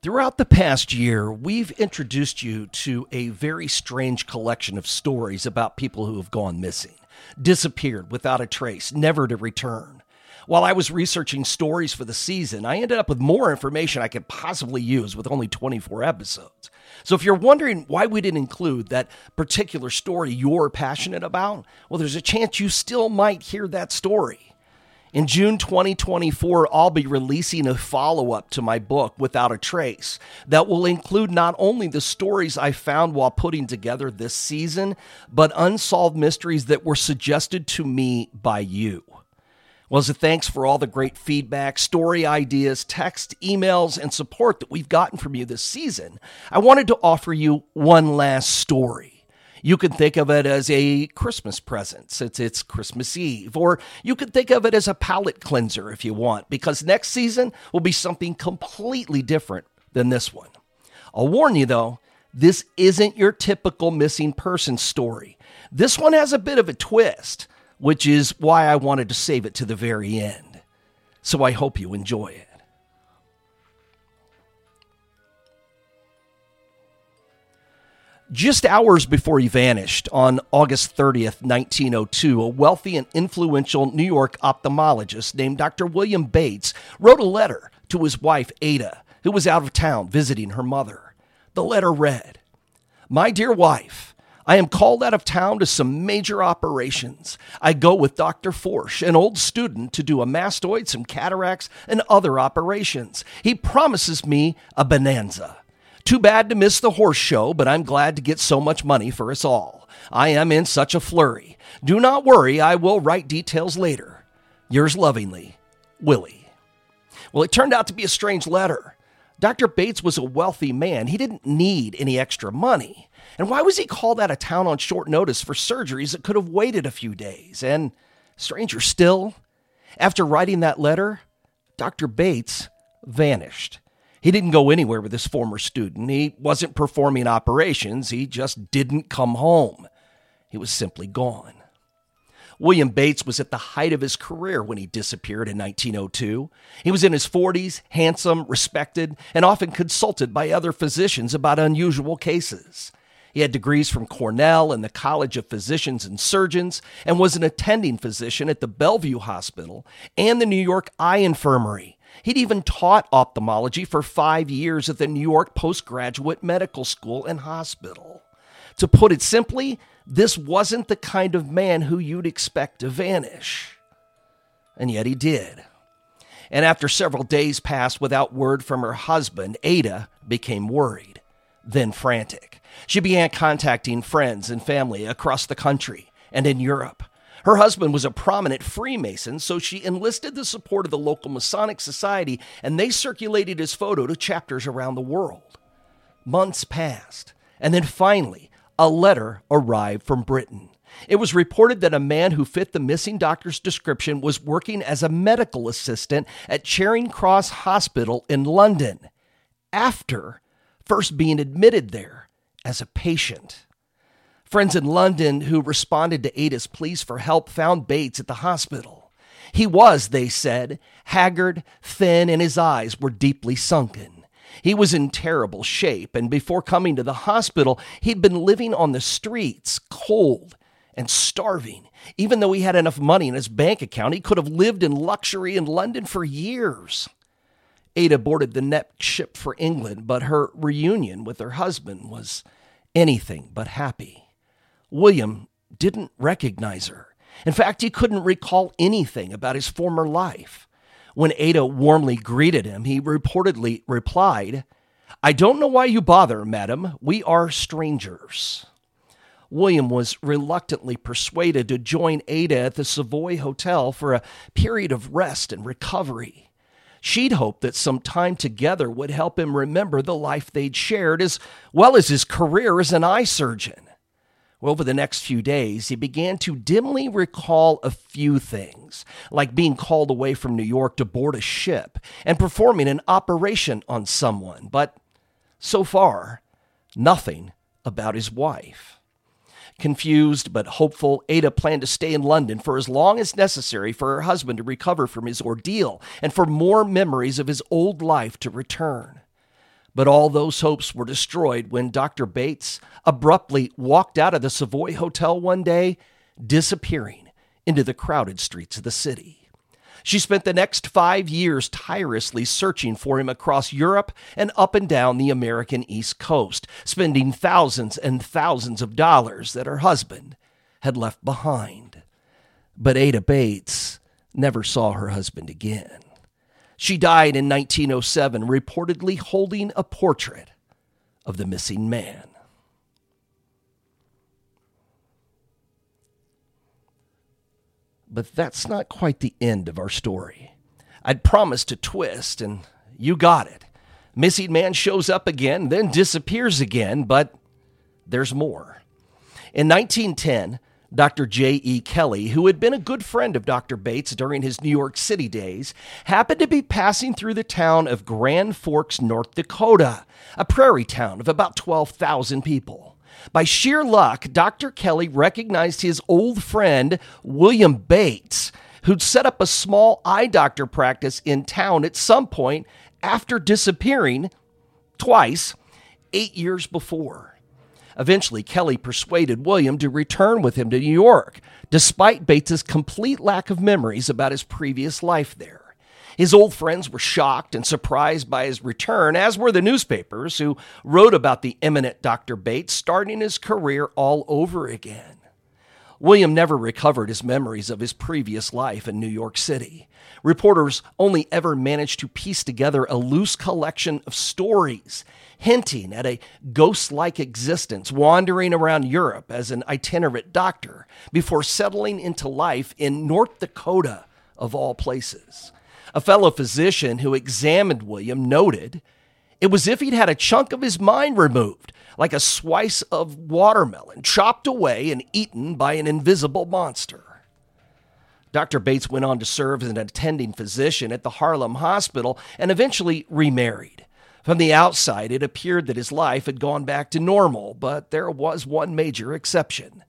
Throughout the past year, we've introduced you to a very strange collection of stories about people who have gone missing, disappeared without a trace, never to return. While I was researching stories for the season, I ended up with more information I could possibly use with only 24 episodes. So if you're wondering why we didn't include that particular story you're passionate about, well, there's a chance you still might hear that story. In June 2024, I'll be releasing a follow up to my book, Without a Trace, that will include not only the stories I found while putting together this season, but unsolved mysteries that were suggested to me by you. Well, as a thanks for all the great feedback, story ideas, text, emails, and support that we've gotten from you this season, I wanted to offer you one last story. You could think of it as a Christmas present since it's Christmas Eve, or you could think of it as a palate cleanser if you want, because next season will be something completely different than this one. I'll warn you though, this isn't your typical missing person story. This one has a bit of a twist, which is why I wanted to save it to the very end. So I hope you enjoy it. Just hours before he vanished on August 30th, 1902, a wealthy and influential New York ophthalmologist named Dr. William Bates wrote a letter to his wife, Ada, who was out of town visiting her mother. The letter read My dear wife, I am called out of town to some major operations. I go with Dr. Forsch, an old student, to do a mastoid, some cataracts, and other operations. He promises me a bonanza. Too bad to miss the horse show, but I'm glad to get so much money for us all. I am in such a flurry. Do not worry, I will write details later. Yours lovingly, Willie. Well, it turned out to be a strange letter. Dr. Bates was a wealthy man. He didn't need any extra money. And why was he called out of town on short notice for surgeries that could have waited a few days? And stranger still, after writing that letter, Dr. Bates vanished. He didn't go anywhere with his former student. He wasn't performing operations. He just didn't come home. He was simply gone. William Bates was at the height of his career when he disappeared in 1902. He was in his 40s, handsome, respected, and often consulted by other physicians about unusual cases. He had degrees from Cornell and the College of Physicians and Surgeons and was an attending physician at the Bellevue Hospital and the New York Eye Infirmary. He'd even taught ophthalmology for five years at the New York Postgraduate Medical School and Hospital. To put it simply, this wasn't the kind of man who you'd expect to vanish. And yet he did. And after several days passed without word from her husband, Ada became worried, then frantic. She began contacting friends and family across the country and in Europe. Her husband was a prominent Freemason, so she enlisted the support of the local Masonic Society and they circulated his photo to chapters around the world. Months passed, and then finally, a letter arrived from Britain. It was reported that a man who fit the missing doctor's description was working as a medical assistant at Charing Cross Hospital in London after first being admitted there as a patient. Friends in London who responded to Ada's pleas for help found Bates at the hospital. He was, they said, haggard, thin, and his eyes were deeply sunken. He was in terrible shape, and before coming to the hospital, he'd been living on the streets, cold and starving. Even though he had enough money in his bank account, he could have lived in luxury in London for years. Ada boarded the next ship for England, but her reunion with her husband was anything but happy. William didn't recognize her. In fact, he couldn't recall anything about his former life. When Ada warmly greeted him, he reportedly replied, I don't know why you bother, madam. We are strangers. William was reluctantly persuaded to join Ada at the Savoy Hotel for a period of rest and recovery. She'd hoped that some time together would help him remember the life they'd shared, as well as his career as an eye surgeon. Over the next few days, he began to dimly recall a few things, like being called away from New York to board a ship and performing an operation on someone, but so far, nothing about his wife. Confused but hopeful, Ada planned to stay in London for as long as necessary for her husband to recover from his ordeal and for more memories of his old life to return. But all those hopes were destroyed when Dr. Bates abruptly walked out of the Savoy Hotel one day, disappearing into the crowded streets of the city. She spent the next five years tirelessly searching for him across Europe and up and down the American East Coast, spending thousands and thousands of dollars that her husband had left behind. But Ada Bates never saw her husband again. She died in 1907, reportedly holding a portrait of the missing man. But that's not quite the end of our story. I'd promised a twist, and you got it. Missing man shows up again, then disappears again, but there's more. In 1910, Dr. J.E. Kelly, who had been a good friend of Dr. Bates during his New York City days, happened to be passing through the town of Grand Forks, North Dakota, a prairie town of about 12,000 people. By sheer luck, Dr. Kelly recognized his old friend, William Bates, who'd set up a small eye doctor practice in town at some point after disappearing twice eight years before. Eventually, Kelly persuaded William to return with him to New York, despite Bates's complete lack of memories about his previous life there. His old friends were shocked and surprised by his return, as were the newspapers who wrote about the eminent Dr. Bates starting his career all over again. William never recovered his memories of his previous life in New York City. Reporters only ever managed to piece together a loose collection of stories hinting at a ghost like existence wandering around Europe as an itinerant doctor before settling into life in North Dakota, of all places. A fellow physician who examined William noted it was if he'd had a chunk of his mind removed, like a slice of watermelon chopped away and eaten by an invisible monster. Dr. Bates went on to serve as an attending physician at the Harlem Hospital and eventually remarried. From the outside, it appeared that his life had gone back to normal, but there was one major exception.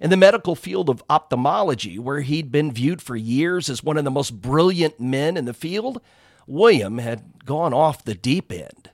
In the medical field of ophthalmology, where he'd been viewed for years as one of the most brilliant men in the field, William had gone off the deep end.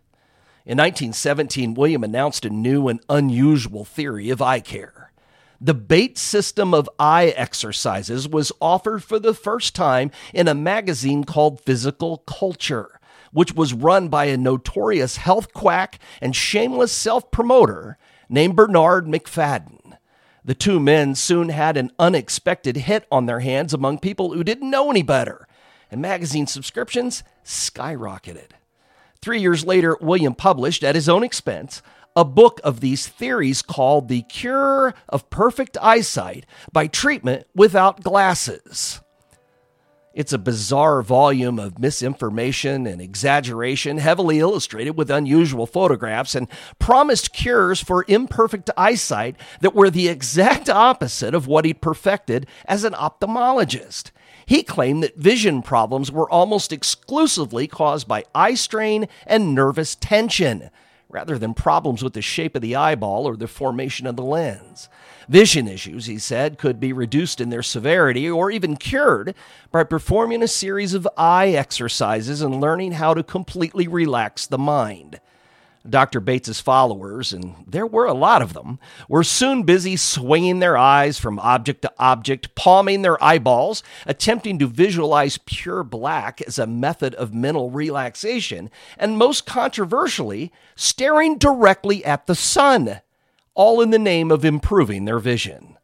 In 1917, William announced a new and unusual theory of eye care. The Bates system of eye exercises was offered for the first time in a magazine called Physical Culture, which was run by a notorious health quack and shameless self promoter named Bernard Macfadden. The two men soon had an unexpected hit on their hands among people who didn't know any better, and magazine subscriptions skyrocketed. Three years later, William published, at his own expense, a book of these theories called The Cure of Perfect Eyesight by Treatment Without Glasses. It's a bizarre volume of misinformation and exaggeration, heavily illustrated with unusual photographs, and promised cures for imperfect eyesight that were the exact opposite of what he'd perfected as an ophthalmologist. He claimed that vision problems were almost exclusively caused by eye strain and nervous tension, rather than problems with the shape of the eyeball or the formation of the lens. Vision issues, he said, could be reduced in their severity or even cured by performing a series of eye exercises and learning how to completely relax the mind. Dr. Bates's followers, and there were a lot of them, were soon busy swinging their eyes from object to object, palming their eyeballs, attempting to visualize pure black as a method of mental relaxation, and most controversially, staring directly at the sun all in the name of improving their vision.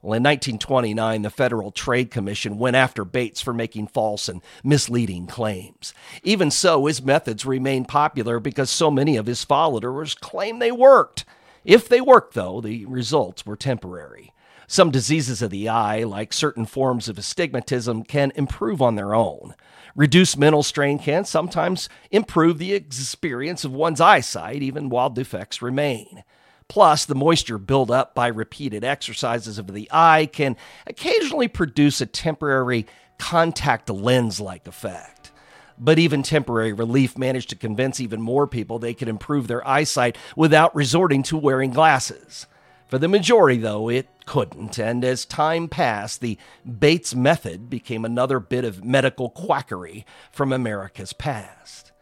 Well, in 1929, the Federal Trade Commission went after Bates for making false and misleading claims. Even so, his methods remained popular because so many of his followers claimed they worked. If they worked, though, the results were temporary. Some diseases of the eye, like certain forms of astigmatism, can improve on their own. Reduced mental strain can sometimes improve the experience of one's eyesight, even while defects remain. Plus, the moisture built up by repeated exercises of the eye can occasionally produce a temporary contact lens like effect. But even temporary relief managed to convince even more people they could improve their eyesight without resorting to wearing glasses. For the majority, though, it couldn't, and as time passed, the Bates method became another bit of medical quackery from America's past.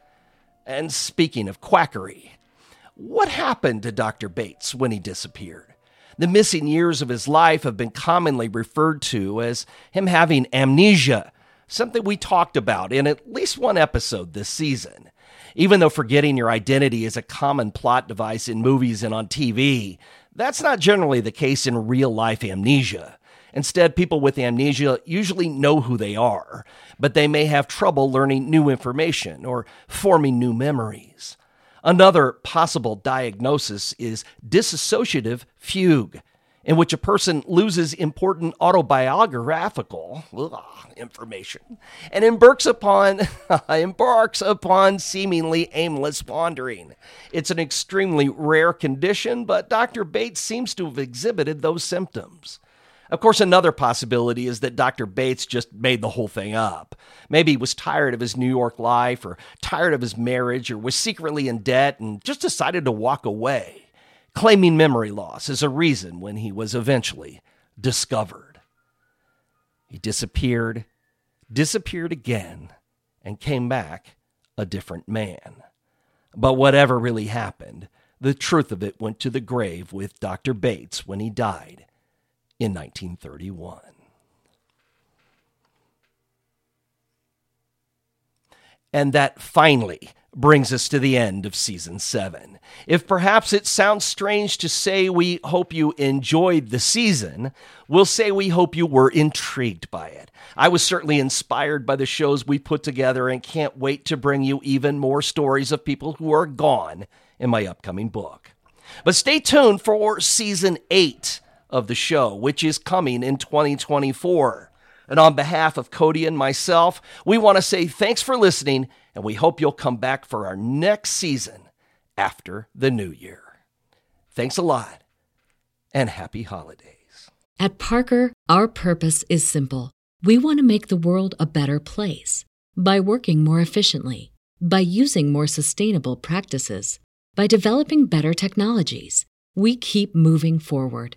And speaking of quackery, what happened to Dr. Bates when he disappeared? The missing years of his life have been commonly referred to as him having amnesia, something we talked about in at least one episode this season. Even though forgetting your identity is a common plot device in movies and on TV, that's not generally the case in real life amnesia. Instead, people with amnesia usually know who they are, but they may have trouble learning new information or forming new memories. Another possible diagnosis is dissociative fugue in which a person loses important autobiographical ugh, information and embarks upon embarks upon seemingly aimless wandering. It's an extremely rare condition, but Dr. Bates seems to have exhibited those symptoms. Of course, another possibility is that Dr. Bates just made the whole thing up. Maybe he was tired of his New York life, or tired of his marriage, or was secretly in debt and just decided to walk away claiming memory loss as a reason when he was eventually discovered. He disappeared, disappeared again, and came back a different man. But whatever really happened, the truth of it went to the grave with Dr. Bates when he died in 1931. And that finally brings us to the end of season seven. If perhaps it sounds strange to say we hope you enjoyed the season, we'll say we hope you were intrigued by it. I was certainly inspired by the shows we put together and can't wait to bring you even more stories of people who are gone in my upcoming book. But stay tuned for season eight of the show, which is coming in 2024. And on behalf of Cody and myself, we want to say thanks for listening and we hope you'll come back for our next season after the new year. Thanks a lot, and happy holidays. At Parker, our purpose is simple. We want to make the world a better place by working more efficiently, by using more sustainable practices, by developing better technologies. We keep moving forward.